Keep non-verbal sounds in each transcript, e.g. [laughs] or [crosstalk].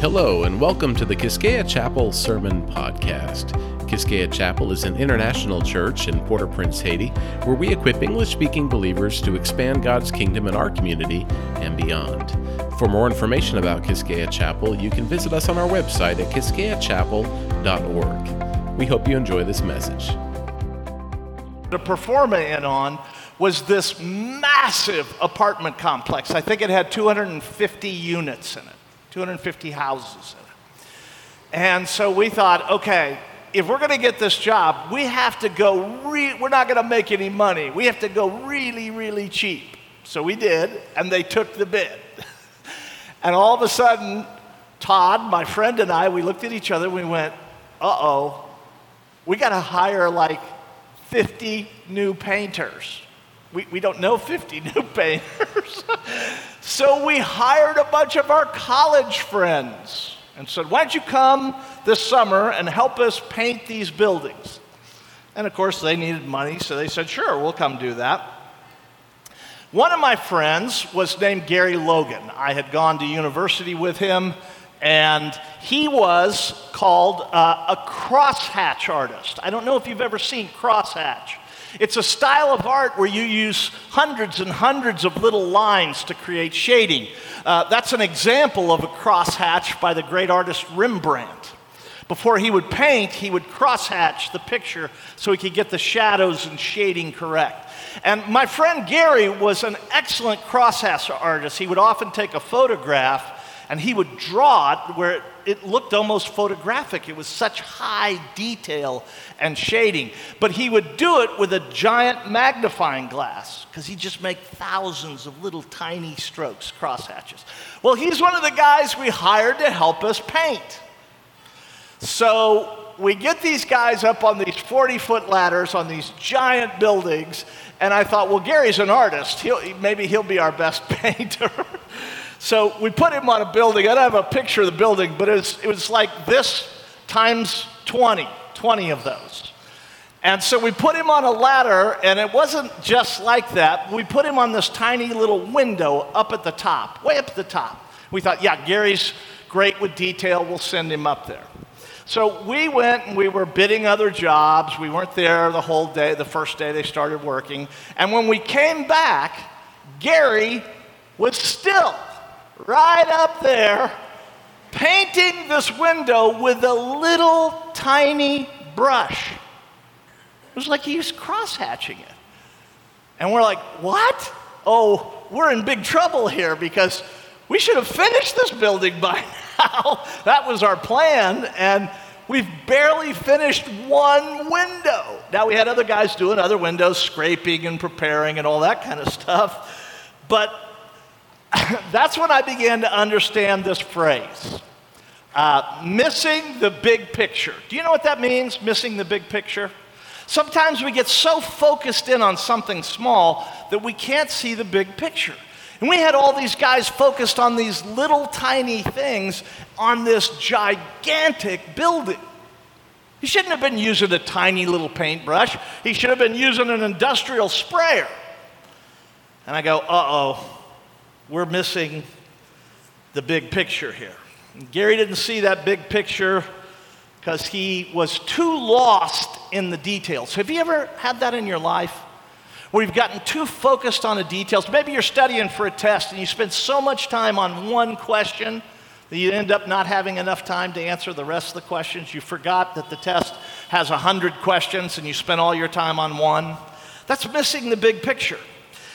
Hello, and welcome to the Quisqueya Chapel Sermon Podcast. Quisqueya Chapel is an international church in Port au Prince, Haiti, where we equip English speaking believers to expand God's kingdom in our community and beyond. For more information about Quisqueya Chapel, you can visit us on our website at quisqueyachapel.org. We hope you enjoy this message. To perform in on was this massive apartment complex. I think it had 250 units in it. 250 houses in it. And so we thought, okay, if we're going to get this job, we have to go, re- we're not going to make any money. We have to go really, really cheap. So we did, and they took the bid. [laughs] and all of a sudden, Todd, my friend, and I, we looked at each other and we went, uh oh, we got to hire like 50 new painters. We, we don't know 50 [laughs] new painters. [laughs] so we hired a bunch of our college friends and said, Why don't you come this summer and help us paint these buildings? And of course, they needed money, so they said, Sure, we'll come do that. One of my friends was named Gary Logan. I had gone to university with him, and he was called uh, a crosshatch artist. I don't know if you've ever seen crosshatch. It's a style of art where you use hundreds and hundreds of little lines to create shading. Uh, that's an example of a crosshatch by the great artist Rembrandt. Before he would paint, he would crosshatch the picture so he could get the shadows and shading correct. And my friend Gary was an excellent crosshatch artist. He would often take a photograph and he would draw it where it, it, looked almost photographic. It was such high detail and shading. But he would do it with a giant magnifying glass because he'd just make thousands of little tiny strokes, crosshatches. Well, he's one of the guys we hired to help us paint. So we get these guys up on these 40 foot ladders on these giant buildings, and I thought, well, Gary's an artist. He'll, maybe he'll be our best [laughs] painter. So we put him on a building. I don't have a picture of the building, but it was, it was like this times 20, 20 of those. And so we put him on a ladder, and it wasn't just like that. We put him on this tiny little window up at the top, way up at the top. We thought, yeah, Gary's great with detail. We'll send him up there. So we went and we were bidding other jobs. We weren't there the whole day, the first day they started working. And when we came back, Gary was still right up there, painting this window with a little tiny brush. It was like he was cross-hatching it. And we're like, what? Oh, we're in big trouble here because we should have finished this building by [laughs] now. that was our plan, and we've barely finished one window. Now, we had other guys doing other windows, scraping and preparing and all that kind of stuff. But [laughs] that's when I began to understand this phrase uh, missing the big picture. Do you know what that means, missing the big picture? Sometimes we get so focused in on something small that we can't see the big picture. And we had all these guys focused on these little tiny things on this gigantic building. He shouldn't have been using a tiny little paintbrush. He should have been using an industrial sprayer. And I go, uh oh, we're missing the big picture here. Gary didn't see that big picture because he was too lost in the details. Have you ever had that in your life? Where you've gotten too focused on the details. Maybe you're studying for a test and you spend so much time on one question that you end up not having enough time to answer the rest of the questions. You forgot that the test has 100 questions and you spent all your time on one. That's missing the big picture.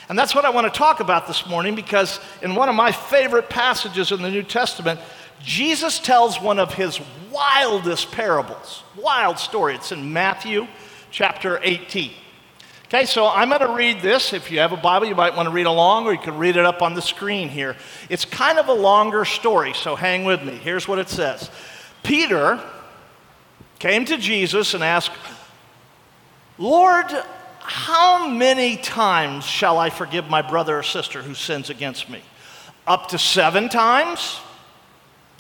And that's what I want to talk about this morning because in one of my favorite passages in the New Testament, Jesus tells one of his wildest parables, wild story. It's in Matthew chapter 18. Okay, so I'm going to read this. If you have a Bible, you might want to read along, or you can read it up on the screen here. It's kind of a longer story, so hang with me. Here's what it says Peter came to Jesus and asked, Lord, how many times shall I forgive my brother or sister who sins against me? Up to seven times?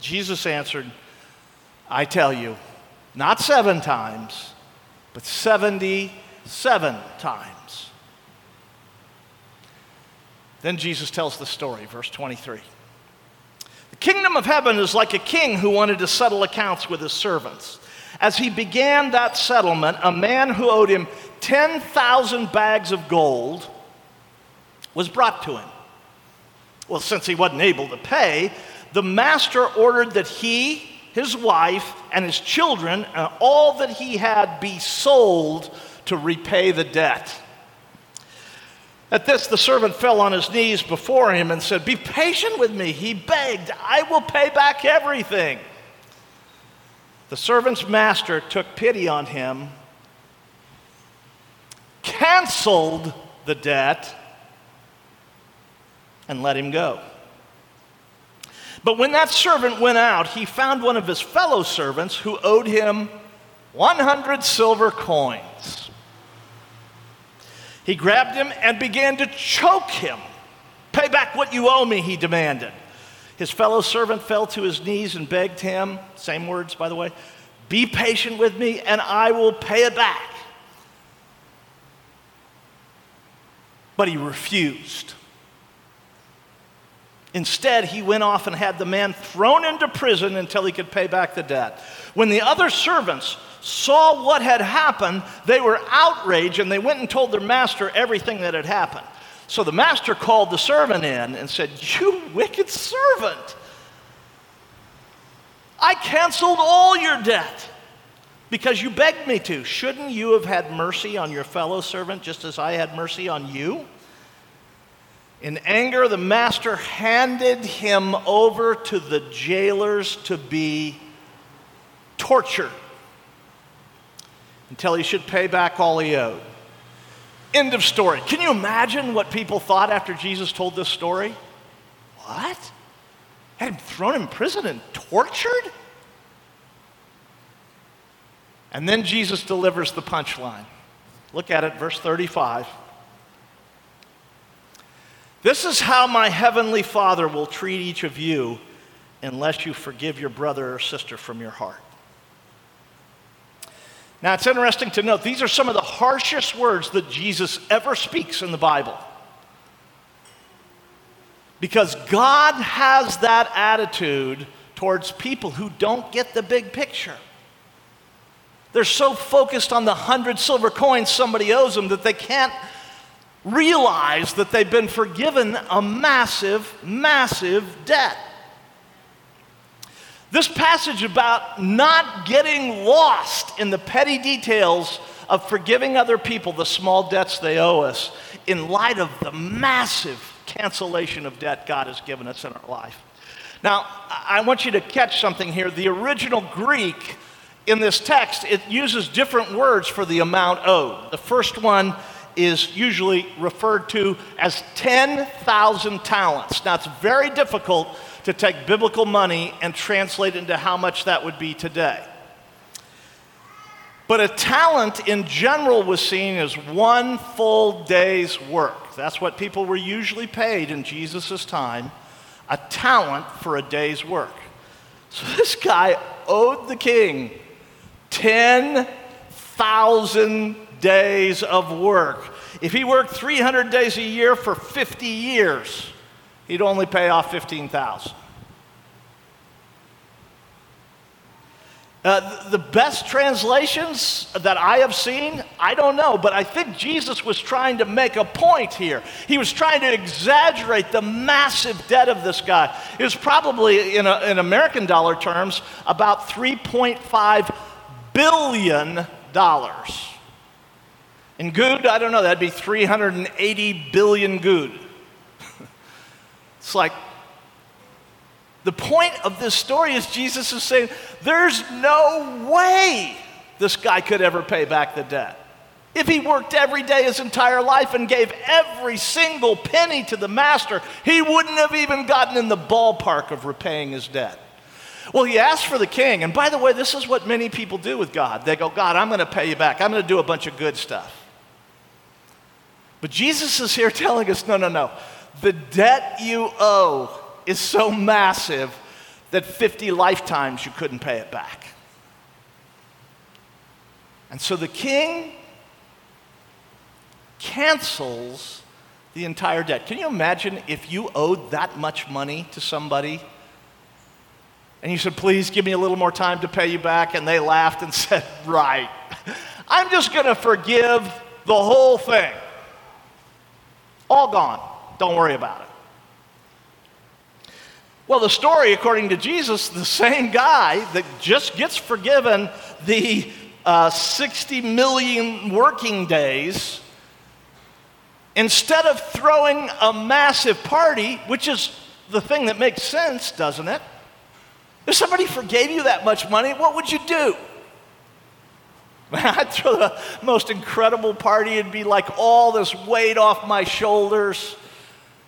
Jesus answered, I tell you, not seven times, but 77 times. Then Jesus tells the story, verse 23. The Kingdom of heaven is like a king who wanted to settle accounts with his servants. As he began that settlement, a man who owed him 10,000 bags of gold was brought to him. Well, since he wasn't able to pay, the master ordered that he, his wife, and his children, and all that he had be sold to repay the debt. At this, the servant fell on his knees before him and said, Be patient with me. He begged, I will pay back everything. The servant's master took pity on him, canceled the debt, and let him go. But when that servant went out, he found one of his fellow servants who owed him 100 silver coins. He grabbed him and began to choke him. Pay back what you owe me, he demanded. His fellow servant fell to his knees and begged him, same words, by the way, be patient with me and I will pay it back. But he refused. Instead, he went off and had the man thrown into prison until he could pay back the debt. When the other servants saw what had happened, they were outraged and they went and told their master everything that had happened. So the master called the servant in and said, You wicked servant, I canceled all your debt because you begged me to. Shouldn't you have had mercy on your fellow servant just as I had mercy on you? In anger, the master handed him over to the jailers to be tortured until he should pay back all he owed. End of story. Can you imagine what people thought after Jesus told this story? What? Had him thrown in prison and tortured? And then Jesus delivers the punchline. Look at it, verse 35. This is how my heavenly Father will treat each of you unless you forgive your brother or sister from your heart. Now, it's interesting to note these are some of the harshest words that Jesus ever speaks in the Bible. Because God has that attitude towards people who don't get the big picture. They're so focused on the hundred silver coins somebody owes them that they can't realize that they've been forgiven a massive, massive debt. This passage about not getting lost in the petty details of forgiving other people the small debts they owe us in light of the massive cancellation of debt God has given us in our life. Now, I want you to catch something here. The original Greek in this text, it uses different words for the amount owed. The first one is usually referred to as 10,000 talents. Now, it's very difficult to take biblical money and translate into how much that would be today. But a talent in general was seen as one full day's work. That's what people were usually paid in Jesus' time a talent for a day's work. So [laughs] this guy owed the king 10,000 days of work. If he worked 300 days a year for 50 years, he'd only pay off 15,000. Uh, the best translations that I have seen, I don't know, but I think Jesus was trying to make a point here. He was trying to exaggerate the massive debt of this guy. It was probably, in, a, in American dollar terms, about $3.5 billion. dollars. In gourde, I don't know, that'd be 380 billion gourde. [laughs] it's like the point of this story is Jesus is saying, there's no way this guy could ever pay back the debt. If he worked every day his entire life and gave every single penny to the master, he wouldn't have even gotten in the ballpark of repaying his debt. Well, he asked for the king. And by the way, this is what many people do with God. They go, God, I'm going to pay you back. I'm going to do a bunch of good stuff. But Jesus is here [laughs] telling us no, no, no. The debt you owe is so massive that 50 lifetimes you couldn't pay it back. And so the king cancels the entire debt. Can you imagine if you owed that much money to somebody And you said, Please give me a little more time to pay you back. And they laughed and [laughs] said, Right. I'm just going to forgive the whole thing. All gone. Don't worry about it. Well, the story, according to Jesus, the same guy that just gets forgiven the uh, 60 million working days, instead of throwing a massive party, which is the thing that makes sense, doesn't it? If somebody forgave you that much money, what would you do? I'd throw the most incredible party. It'd be like all this weight off my shoulders.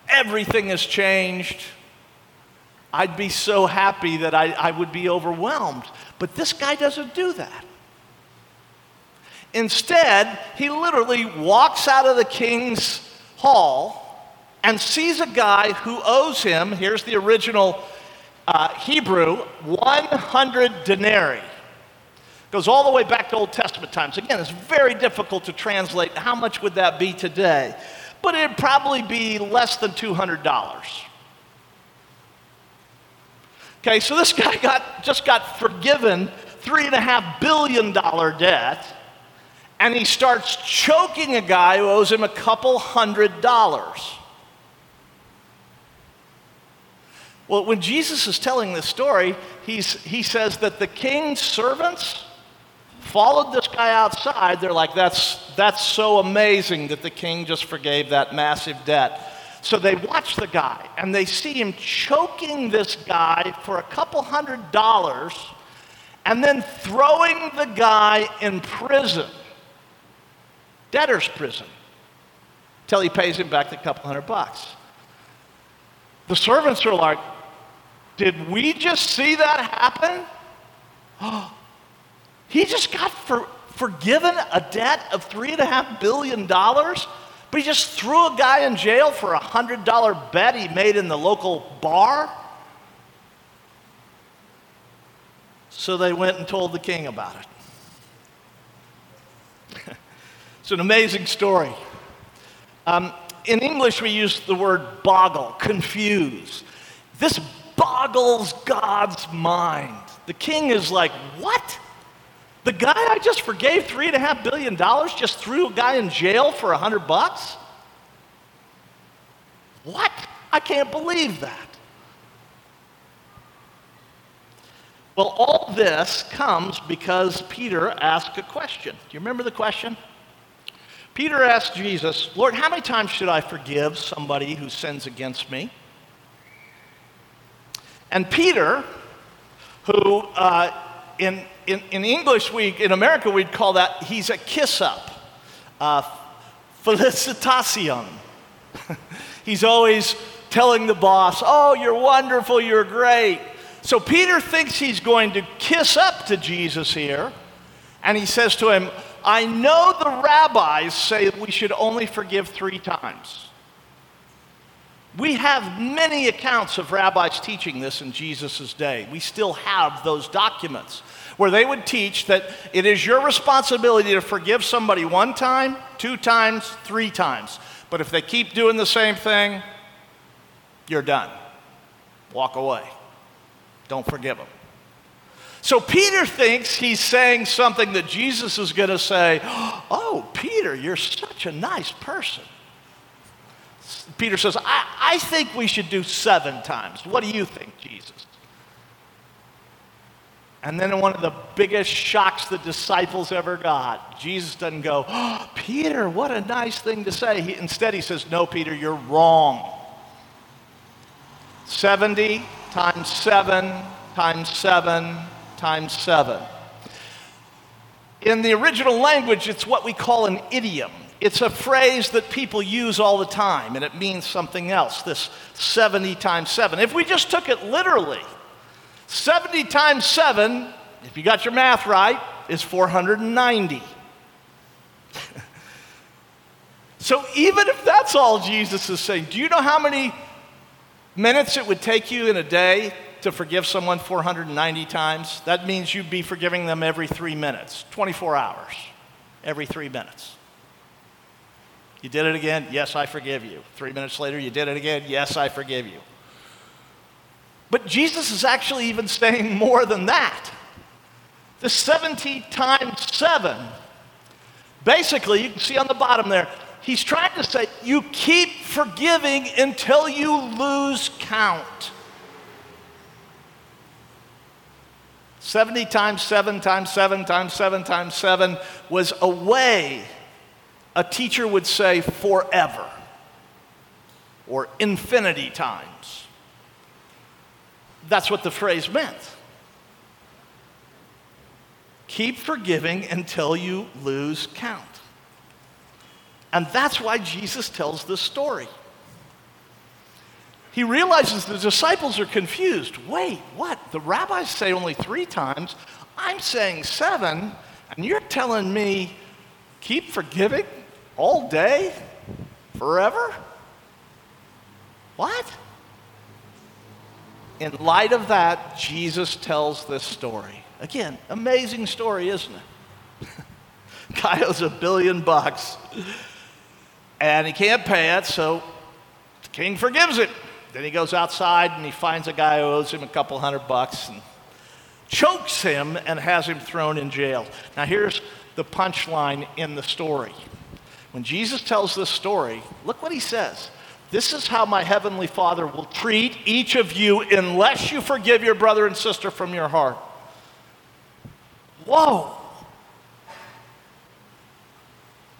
Everything has changed. I'd be so happy that I, I would be overwhelmed. But this guy doesn't do that. Instead, he literally walks out of the king's hall and sees a guy who owes him, here's the original uh, Hebrew, 100 denarii. Goes all the way back to Old Testament times. Again, it's very difficult to translate. How much would that be today? But it'd probably be less than $200. Okay, so this [laughs] guy got, just got forgiven $3.5 billion debt, and he starts choking a guy who owes him a couple hundred dollars. Well, when Jesus is telling this story, he's, he says that the king's servants followed this guy outside. They're like, that's, that's so amazing that the king just forgave that massive debt. So they watch the guy and they see him choking this guy for a couple hundred dollars and then throwing the guy in prison, debtor's prison, till he pays him back the couple hundred bucks. The servants are like, Did we just see that happen? Oh, [gasps] he just got for, forgiven a debt of $3.5 billion? But he just threw a guy in jail for a $100 bet he made in the local bar. So they went and told the king about it. [laughs] it's an amazing story. Um, in English, we use the word boggle, confuse. This boggles God's mind. The king is like, What? The guy I just forgave $3.5 billion just threw a guy in jail for a 100 bucks? What? I can't believe that. Well, all this comes because Peter asked a question. Do you remember the question? Peter asked Jesus, Lord, how many times should I forgive somebody who sins against me? And Peter, who uh, in, in, in English, we, in America, we'd call that he's a kiss up. Uh, [laughs] he's always telling the boss, Oh, you're wonderful, you're great. So Peter thinks he's going to kiss up to Jesus here, and he says to him, I know the rabbis say we should only forgive three times. We have many accounts of rabbis teaching this in Jesus' day. We still have those documents where they would teach that it is your responsibility to forgive somebody one time, two times, three times. But if they keep doing the same thing, you're done. Walk away. Don't forgive them. So Peter thinks he's saying something that Jesus is going to say, Oh, Peter, you're such a nice person. Peter says, I, I think we should do seven times. What do you think, Jesus? And then one of the biggest shocks the disciples ever got, Jesus doesn't go, oh, Peter, what a nice thing to say. He, instead, he says, No, Peter, you're wrong. 70 times 7 times 7 times 7. In the original language, it's what we call an idiom. It's a phrase that people use all the time, and it means something else, this 70 times 7. If we just took it literally, 70 times 7, if you got your math right, is 490. [laughs] so even if that's all Jesus is saying, do you know how many minutes it would take you in a day to forgive someone 490 times? That means you'd be forgiving them every three minutes, 24 hours, every three minutes. You did it again? Yes, I forgive you. Three minutes later, you did it again? Yes, I forgive you. But Jesus is actually even saying more than that. The 70 times 7, basically, you can see on the bottom there, he's trying to say you keep forgiving until you lose count. 70 times 7 times 7 times 7 times 7 was a way a teacher would say forever or infinity times. That's what the phrase meant. Keep forgiving until you lose count. And that's why Jesus tells this story. He realizes the disciples are confused. Wait, what? The rabbis say only three times. I'm saying seven, and you're telling me keep forgiving all day, forever? What? In light of that, Jesus tells this story. Again, amazing story, isn't it? [laughs] Guy owes a billion bucks, and he can't pay it, so the king forgives it. Then he goes outside and he finds a guy who owes him a couple hundred bucks and chokes him and has him thrown in jail. Now, here's the punchline in the story. When Jesus tells this story, look what he says. This is how my heavenly Father will treat each of you unless you forgive your brother and sister from your heart. Whoa.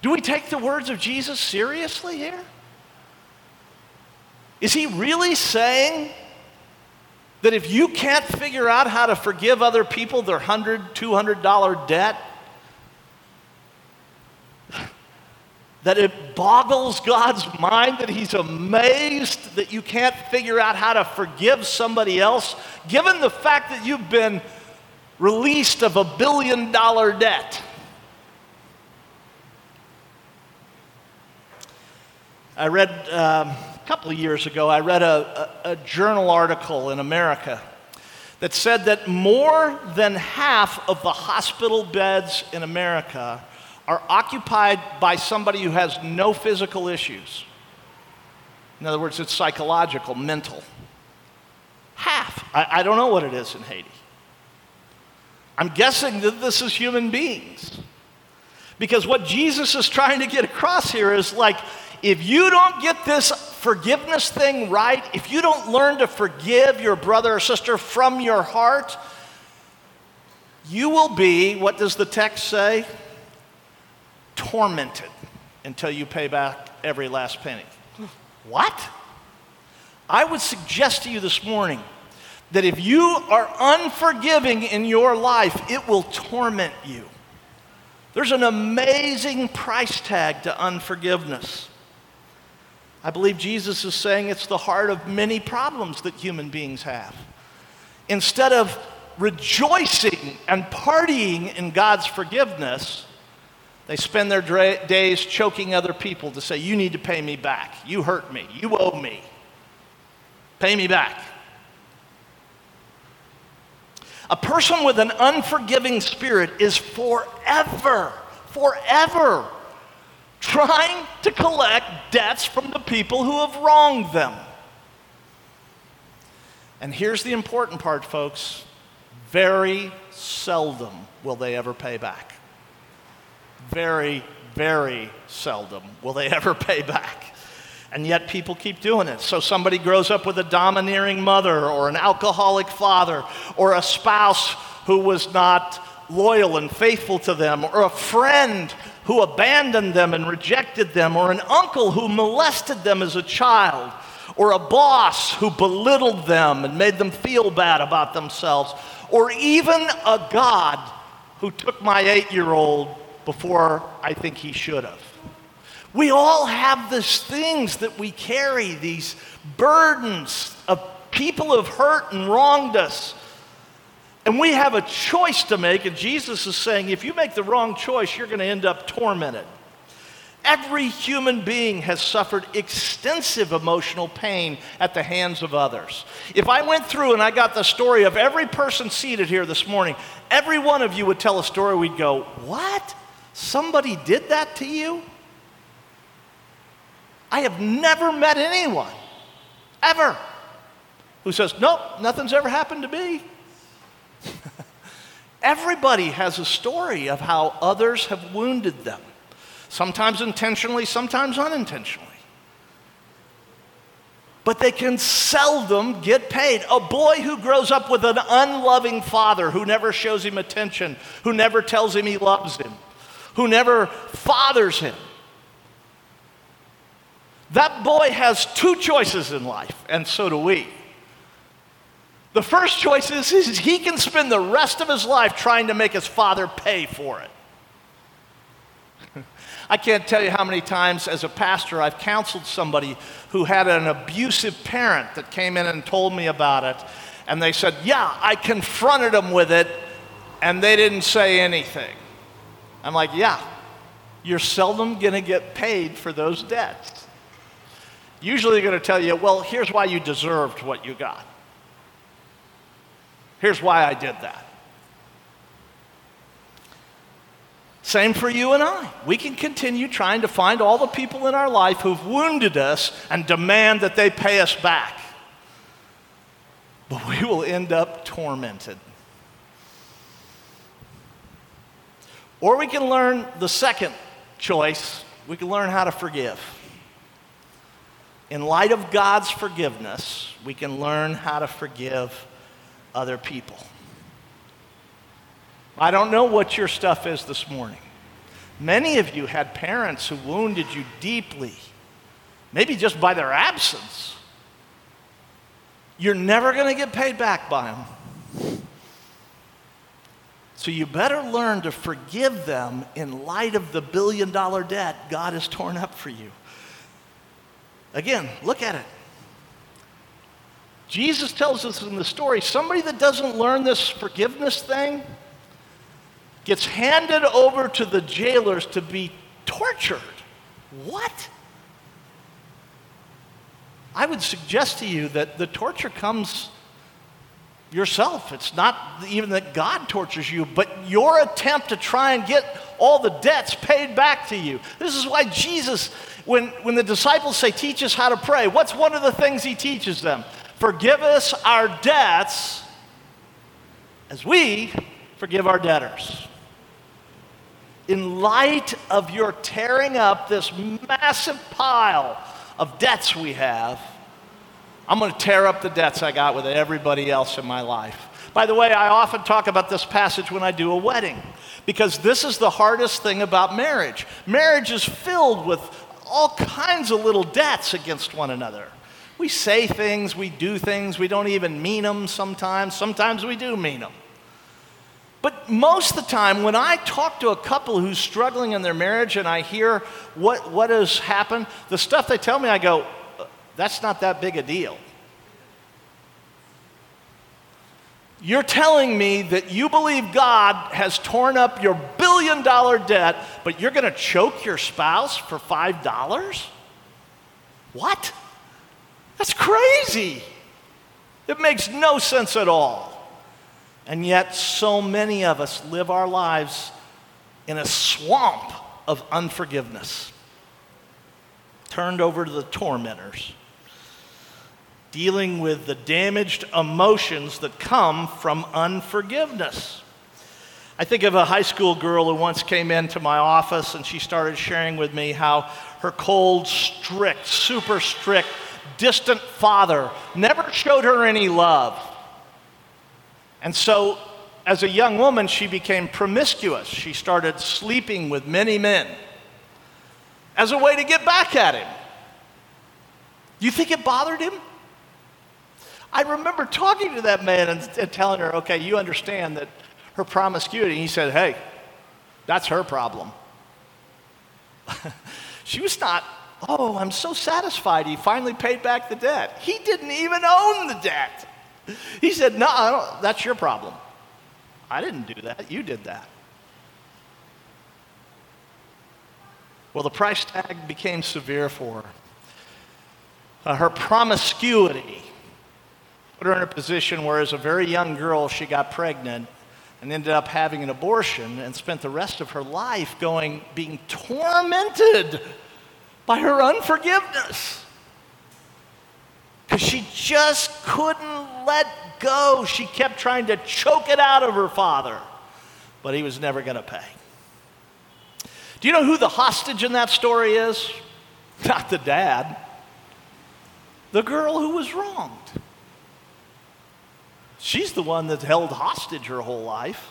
Do we take the words of Jesus seriously here? Is he really saying that if you can't figure out how to forgive other people their $100, $200 debt, that it boggles God's mind that He's amazed that you can't figure out how to forgive somebody else, given the fact that you've been released of a billion dollar debt. I read um, a couple of years ago, I read a, a, a journal article in America that said that more than half of the hospital beds in America are occupied by somebody who has no physical issues. In other words, it's psychological, mental. Half. I, I, don't know what it is in Haiti. I'm guessing that this is human beings. Because what Jesus is trying to get across here is like, if you don't get this forgiveness thing right, if you don't learn to forgive your brother or sister from your heart, you will be, what does the text say? Tormented until you pay back every last penny. What? I would suggest to you this morning that if you are unforgiving in your life, it will torment you. There's an amazing price tag to unforgiveness. I believe Jesus is saying it's the heart of many problems that human beings have. Instead of rejoicing and partying in God's forgiveness, they spend their dra- days choking other people to say, You need to pay me back. You hurt me. You owe me. Pay me back. A person with an unforgiving spirit is forever, forever trying to collect debts from the people who have wronged them. And here's the important part, folks very seldom will they ever pay back very, very seldom will they [laughs] ever pay back. And yet people keep doing it. So somebody grows up with a domineering mother or an alcoholic father or a spouse who was not loyal and faithful to them or a friend who abandoned them and rejected them or an uncle who molested them as a child or a boss who belittled them and made them feel bad about themselves or even a God who took my eight year old before I think he should have. We all have these things that we carry, these burdens of people have hurt and wronged us. And we have a choice to make, and Jesus is saying if you make the wrong choice, you're going to end up tormented. Every human being has suffered extensive emotional pain at the hands of others. If I went through and I got the story of every person seated here this morning, every one of you would tell a story, we'd go, What? Somebody did that to you? I have never met anyone, ever, who says, Nope, nothing's ever happened to me. [laughs] Everybody has a story of how others have wounded them, sometimes intentionally, sometimes unintentionally. But they can seldom get paid. A boy who grows up with an unloving father who never shows him attention, who never tells him he loves him, who never fathers him. That boy has two choices in life, and so do we. The first choice is, is he can spend the rest of his life trying to make his father pay for it. [laughs] I can't tell you how many times as a pastor I've counseled somebody who had an abusive parent that came in and told me about it. And they said, Yeah, I confronted them with it, and they didn't say anything. I'm like, Yeah, you're seldom going to get paid for those debts. Usually they're going to tell you, Well, here's why you deserved what you got. Here's why I did that. Same for you and I. We can continue trying to find all the people in our life who've wounded us and demand that they pay us back. But we will end up tormented. Or we can learn the second choice we can learn how to forgive. In light of God's forgiveness, we can learn how to forgive other people. I don't know what your stuff is this morning. Many of you had parents who wounded you deeply, maybe just by their absence. You're never going to get paid back by them. So you better learn to forgive them in light of the billion dollar debt God has torn up for you. Again, look at it. Jesus tells us in the story somebody that doesn't learn this forgiveness thing gets handed over to the jailers to be tortured. What? I would suggest to you that the torture comes yourself. It's not even that God tortures you, but your attempt to try and get all the debts paid back to you. This is why Jesus, when, when the disciples say, Teach us how to pray, what's one of the things he teaches them? Forgive us our debts as we forgive our debtors. In light of your tearing up this massive pile of debts we have, I'm going to tear up the debts I got with everybody else in my life. By the way, I often talk about this passage when I do a wedding because this is the hardest thing about marriage. Marriage is filled with all kinds of little debts against one another. We say things, we do things, we don't even mean them sometimes. Sometimes we do mean them. But most of the time, when I talk to a couple who's struggling in their marriage and I hear what, what has happened, the stuff they tell me, I go, that's not that big a deal. You're telling me that you believe God has torn up your billion dollar debt, but you're going to choke your spouse for $5? What? That's crazy. It makes no sense at all. And yet, so many of us live our lives in a swamp of unforgiveness, turned over to the tormentors, dealing with the damaged emotions that come from unforgiveness. I think of a high school girl who once came into my office and she started sharing with me how her cold, strict, super strict distant father, never showed her any love. And so, as a young woman, she became promiscuous. She started sleeping with many men as a way to get back at him. Do you think it bothered him? I remember talking to that man and, and telling her, okay, you understand that her promiscuity. And he said, hey, that's her problem. [laughs] she was not Oh, I'm so satisfied he finally paid back the debt. He didn't even own the debt. He said, No, that's your problem. I didn't do that. You did that. Well, the price tag became severe for her. Uh, her promiscuity put her in a position where, as a very young girl, she got pregnant and ended up having an abortion and spent the rest of her life going, being tormented by her unforgiveness. because she just couldn't let go. She kept trying to choke it out of her father, but he was never going to pay. Do you know who the hostage in that story is? Not the dad, the girl who was wronged. She's the one that's held hostage her whole life.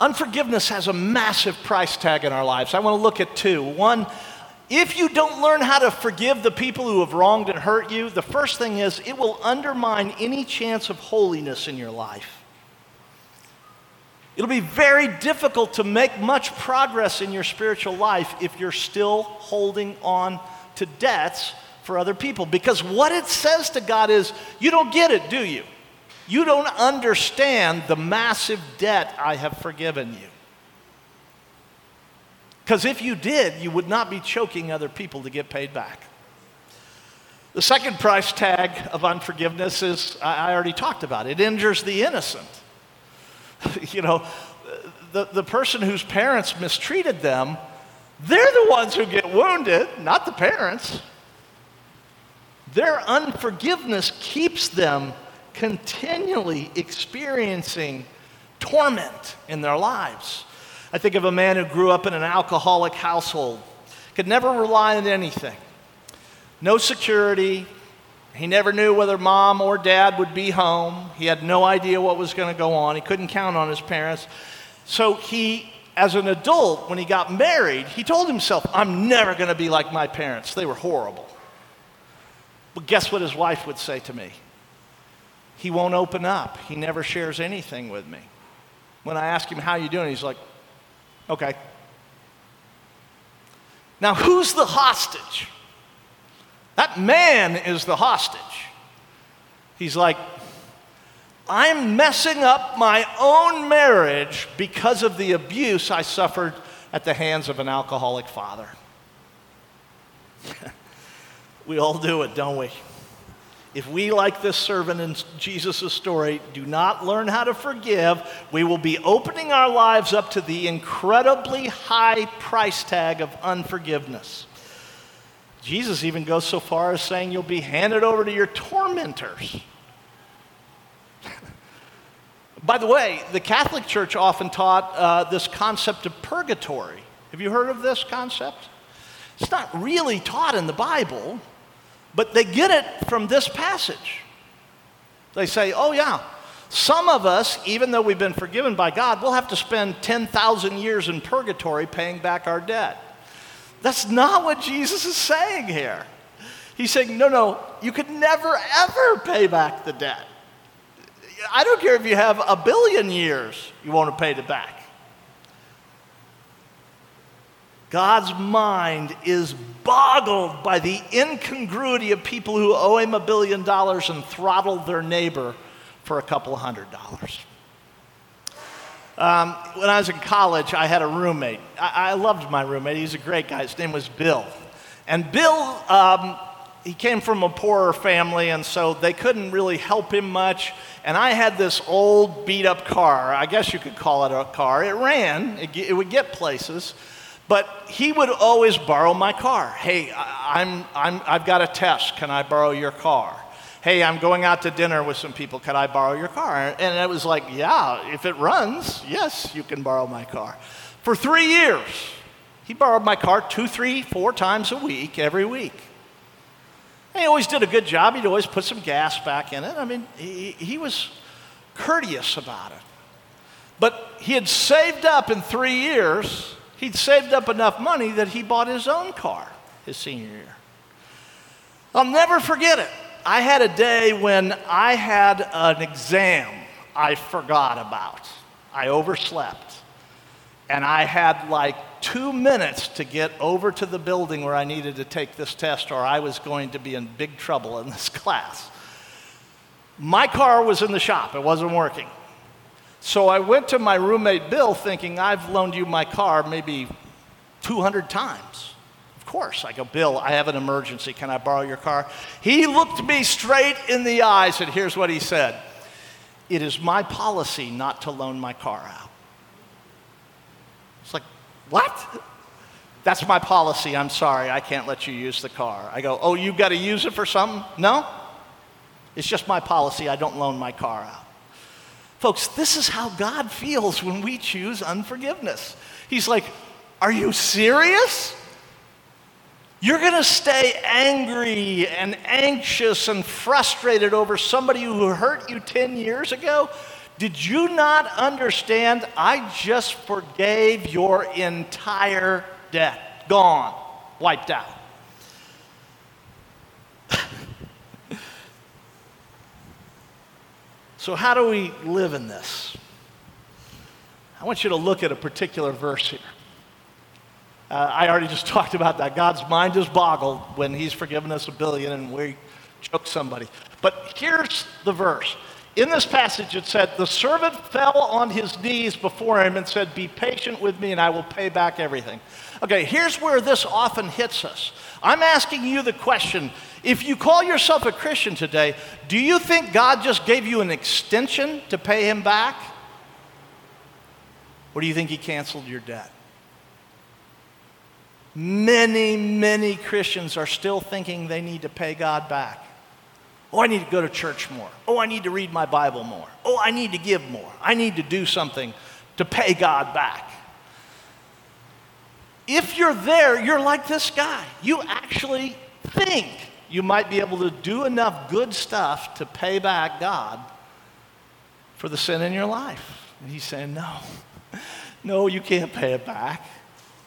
Unforgiveness has a massive price tag in our lives. I want to look at two. One, if you don't learn how to forgive the people who have wronged and hurt you, the first thing is it will undermine any chance of holiness in your life. It'll be very difficult to make much progress in your spiritual life if you're still holding on to debts for other people. Because what it says to God is, you don't get it, do you? You don't understand the massive debt I have forgiven you. Because if you did, you would not be choking other people to get paid back. The second price tag of unforgiveness is I already talked about it injures the innocent. [laughs] you know, the, the person whose parents mistreated them, they're the ones who get wounded, not the parents. Their unforgiveness keeps them continually experiencing torment in their lives. I think of a man who grew up in an alcoholic household, could never rely on anything, no security. He never knew whether mom or dad would be home. He had no idea what was going to go on. He couldn't count on his parents. So he, as an adult, when he got married, he told himself, I'm never going to be like my parents. They were horrible. But guess what his wife would say to me? He won't open up. He never shares anything with me. When I ask him, How you doing? He's like, Okay. Now, who's the hostage? That man is the hostage. He's like, I'm messing up my own marriage because of the abuse I suffered at the hands of an alcoholic father. [laughs] we all do it, don't we? If we, like this servant in Jesus' story, do not learn how to forgive, we will be opening our lives up to the incredibly high price tag of unforgiveness. Jesus even goes so far as saying you'll be handed over to your tormentors. [laughs] By the way, the Catholic Church often taught uh, this concept of purgatory. Have you heard of this concept? It's not really taught in the Bible. But they get it from this passage. They say, oh, yeah, some of us, even though we've been forgiven by God, we'll have to spend 10,000 years in purgatory paying back our debt. That's not what Jesus is saying here. He's saying, no, no, you could never, ever pay back the debt. I don't care if you have a billion years, you won't pay it back. God's mind is boggled by the incongruity of people who owe him a billion dollars and throttle their neighbor for a couple hundred dollars. Um, when I was in college, I had a roommate. I, I, loved my roommate. He's a great guy. His name was Bill. And Bill, um, he came from a poorer family, and so they couldn't really help him much. And I had this old beat up car. I guess you could call it a car. It ran, it, it would get places. But he would always borrow my car. Hey, I'm, I'm, I've got a test. Can I borrow your car? Hey, I'm going out to dinner with some people. Can I borrow your car? And it was like, yeah, if it runs, yes, you can borrow my car. For three years, he borrowed my car two, three, four times a week, every week. And he always did a good job. He'd always put some gas back in it. I mean, he, he was courteous about it. But he had saved up in three years He'd saved up enough money that he bought his own car his senior year. I'll never forget it. I had a day when I had an exam I forgot about. I overslept. And I had like two minutes to get over to the building where I needed to take this test, or I was going to be in big trouble in this [laughs] class. My car was in the shop, it wasn't working. So I went to my roommate Bill thinking, I've loaned you my car maybe 200 times. Of course. I go, Bill, I have an emergency. Can I borrow your car? He looked me straight in the eyes, and here's what he said It is my policy not to loan my car out. It's like, what? [laughs] That's my policy. I'm sorry, I can't let you use the car. I go, Oh, you've got to use it for something? No? It's just my policy. I don't loan my car out. Folks, this is how God feels when we choose unforgiveness. He's like, Are you serious? You're going to stay angry and anxious and frustrated over somebody who hurt you 10 years ago? Did you not understand? I just forgave your entire debt. Gone, wiped out. So, how do we live in this? I want you to look at a particular verse here. Uh, I already just [laughs] talked about that. God's mind is boggled when He's forgiven us a billion and we choke somebody. But here's the verse. In this passage, it said, The servant fell on his knees before him and said, Be patient with me and I will pay back everything. Okay, here's where this often hits us. I'm asking you the question if you call yourself a Christian today, do you think God just gave you an extension to pay him back? Or do you think he canceled your debt? Many, many Christians are still thinking they need to pay God back. Oh, I need to go to church more. Oh, I need to read my Bible more. Oh, I need to give more. I need to do something to pay God back. If you're there, you're like this guy. You actually think you might be able to do enough good stuff to pay back God for the sin in your life. And he's saying, No, no, you can't pay it back.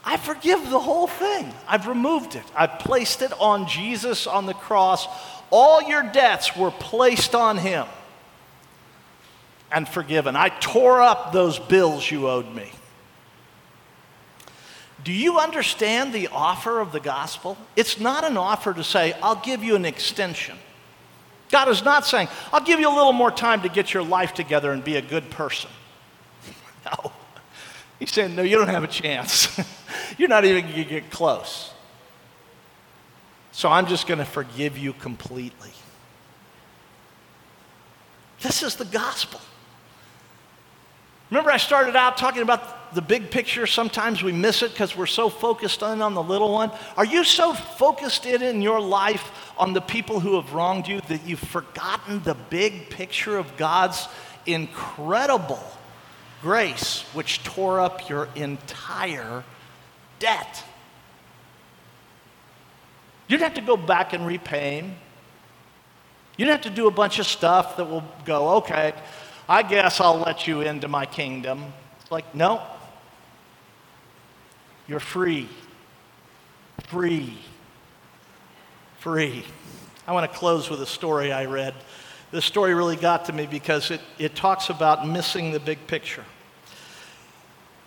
I forgive the whole thing. I've removed it. I've placed it on Jesus on the cross. All your debts were placed on him and forgiven. I tore up those bills you owed me. Do you understand the offer of the gospel? It's not an offer to say, I'll give you an extension. God is not saying, I'll give you a little more time to get your life together and be a good person. [laughs] No. He's saying, No, you don't have a chance. [laughs] You're not even going to get close. So I'm just going to forgive you completely. This is the gospel. Remember, I started out talking about the big picture. Sometimes we miss it because we're so focused in on the little one. Are you so focused in in your life on the people who have wronged you that you've forgotten the big picture of God's incredible grace, which tore up your entire debt? You don't have to go back and repay him. You don't have to do a bunch of stuff that will go, okay, I guess I'll let you into my kingdom. It's like, no. You're free. Free. Free. I want to close with a story I read. This story really got to me because it, it talks about missing the big picture.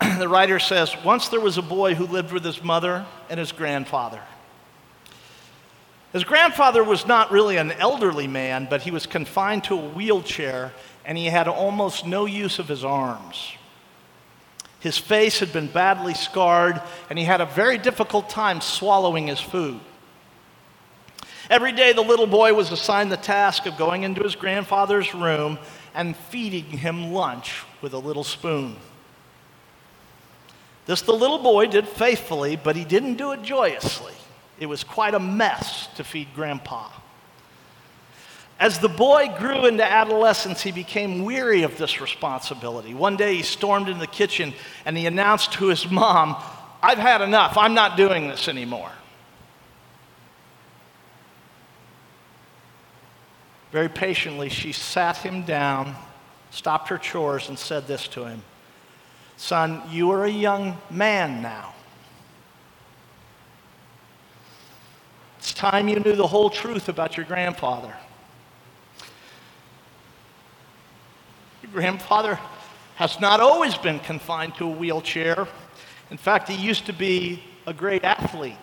[clears throat] the writer says, Once there was a boy who lived with his mother and his grandfather. His grandfather was not really an elderly man, but he was confined to a wheelchair and he had almost no use of his arms. His face had been badly scarred, and he had a very difficult time swallowing his food. Every day, the little boy was assigned the task of going into his grandfather's room and feeding him lunch with a little spoon. This the little boy did faithfully, but he didn't do it joyously. It was quite a mess to feed grandpa. As the boy grew into adolescence, he became weary of this responsibility. One day he stormed into the kitchen and he announced to his mom, I've had enough. I'm not doing this anymore. Very patiently, she sat him down, stopped her chores, and said this to him Son, you are a young man now. It's time you knew the whole truth about your grandfather. Grandfather has not always been confined to a wheelchair. In fact, he used to be a great athlete.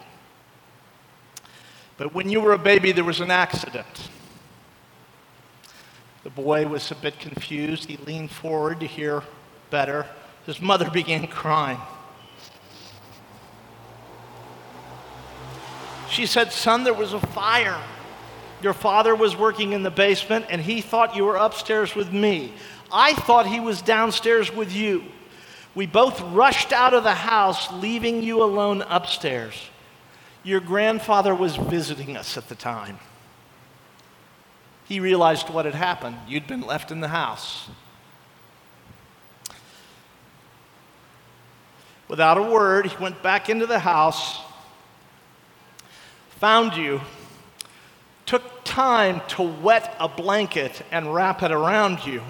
But when you were a baby, there was an accident. The boy was a bit confused. He leaned forward to hear better. His mother [laughs] began crying. She said, Son, there was a fire. Your father was working in the basement, and he thought you were upstairs with me. I thought he was downstairs with you. We both rushed out of the house, leaving you alone upstairs. Your grandfather was visiting us at the time. He realized what had happened. You'd been left in the house. Without a word, he went back into the house, found you, time to wet a blanket and wrap it around you,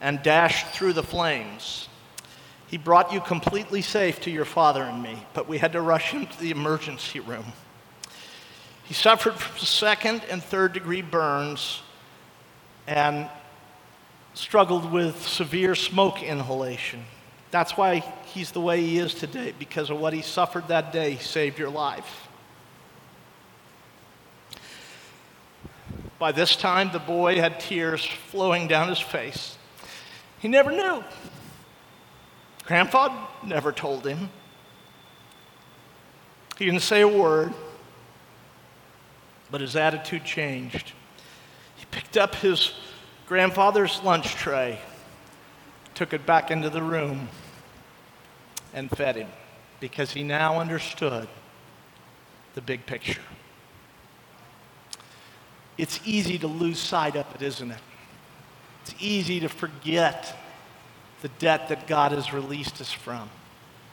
and dash through the flames. He brought you completely safe to your father and me, but we had to rush him to the emergency room. He suffered from second and third degree burns and struggled with severe smoke inhalation. That's why he's the way he is today, because of what he suffered that day, he saved your life. By this time, the boy had tears flowing down his face. He never knew. Grandpa never told him. He didn't say a word, but his attitude changed. He picked up his grandfather's lunch tray, took it back into the room, and fed him because he now understood the big picture. It's easy to lose sight of it, isn't it? It's easy to forget the debt that God has released us from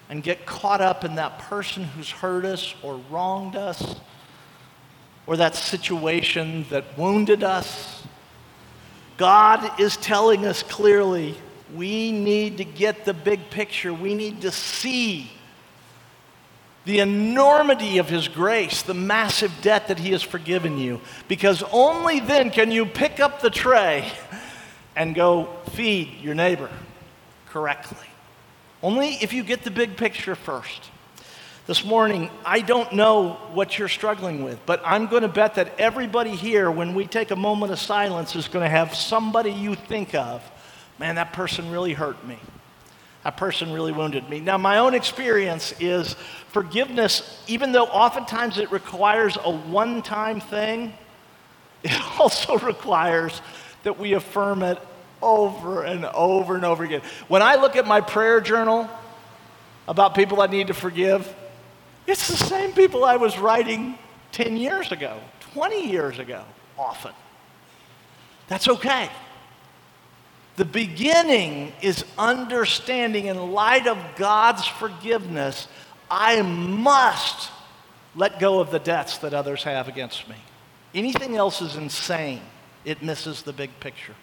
and get caught up in that person who's hurt us or wronged us or that situation that wounded us. God is telling us clearly we need to get the big picture. We need to see the enormity of His grace, the massive debt that He has forgiven you, because only then can you pick up the tray and go feed your neighbor correctly. Only if you get the big picture first. This morning, I don't know what you're struggling with, but I'm going to bet that everybody here, when we take a moment of silence, is going to have somebody you think of. Man, that person really hurt me. That person really wounded me. Now, my own experience is forgiveness, even though oftentimes it requires a one time thing, [laughs] it also requires that we affirm it over and over and over again. When I look at my prayer journal about people I need to forgive, it's the same people I was writing 10 years ago, 20 years ago, often. That's okay. The beginning is understanding in light of God's forgiveness, I must let go of the debts that others have against me. Anything else is insane. It misses the big picture.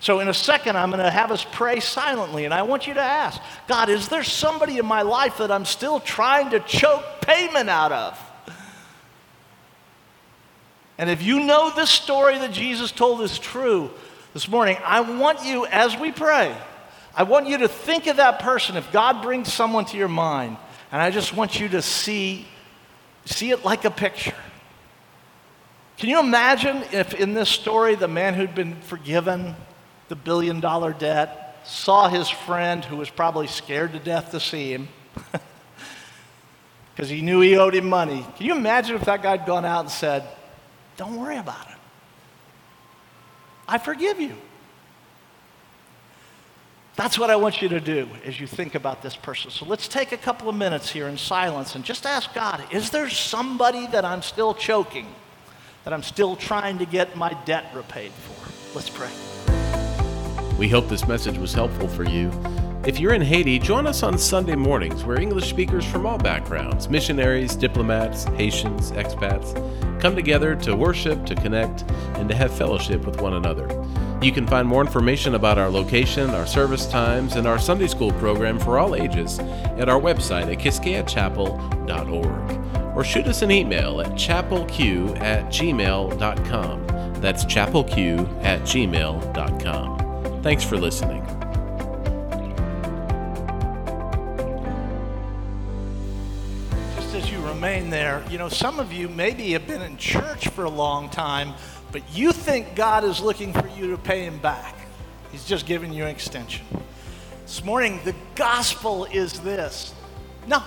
So, in a second, I'm going to have us pray silently, and I want you to ask God, is there somebody in my life that I'm still trying to choke payment out of? And if you know this story that Jesus told is true this morning, I want you, as we pray, I want you to think of that person. If God brings someone to your mind, and I just want you to see, see it like a picture. Can you imagine if in this story the man who'd been forgiven the billion dollar debt, saw his friend who was probably scared to death to see him [laughs] because he knew he owed him money. Can you imagine if that guy had gone out and said, Don't worry about it? I forgive you. That's what I want you to do as you think about this person. So let's take a couple of minutes here in silence and just ask God is there somebody that I'm still choking, that I'm still trying to get my debt repaid for? Let's pray. We hope this message was helpful for you. If you're in Haiti, join us on Sunday mornings where English speakers from all backgrounds missionaries, diplomats, Haitians, expats come together to worship, to connect, and to have fellowship with one another. You can find more information about our location, our service times, and our Sunday school program for all ages at our website at quisqueyachapel.org or shoot us an email at chapelq at gmail.com. That's chapelq at gmail.com. Thanks for listening. There, you know, some of you maybe have been in church for a long time, but you think God is looking for you to pay him back. He's just giving you an extension. This morning, the gospel is this no,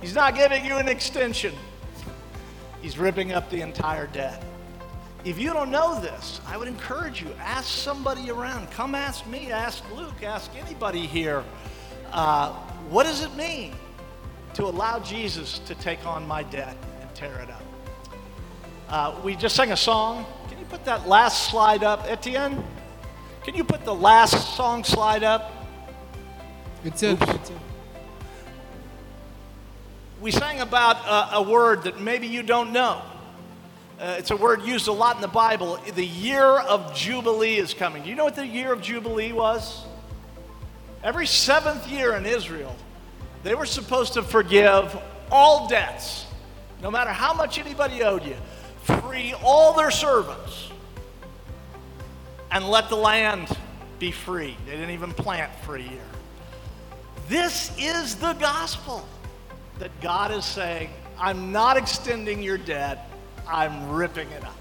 he's not giving you an extension, he's ripping up the entire debt. If you don't know this, I would encourage you, ask somebody around. Come ask me, ask Luke, ask anybody here uh, what does it mean to allow Jesus to take on my debt and tear it up? Uh, we just sang a song. Can you put that last slide up, Etienne? Can you put the last song slide up? It's in. It's. We sang about a, a word that maybe you don't know. Uh, it's a word used a lot in the Bible. The year of Jubilee is coming. Do you know what the year of Jubilee was? Every seventh year in Israel, they were supposed to forgive all debts, no matter how much anybody owed you, free all their servants, and let the land be free. They didn't even plant for a year. This is the gospel that God is saying, I'm not extending your debt, I'm ripping it up.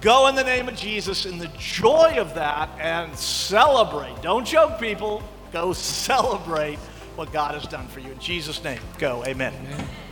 Go in the name of Jesus in the joy of that and celebrate. Don't joke, people. Go [laughs] celebrate what God has done for you. In Jesus' name, go. Amen. Amen.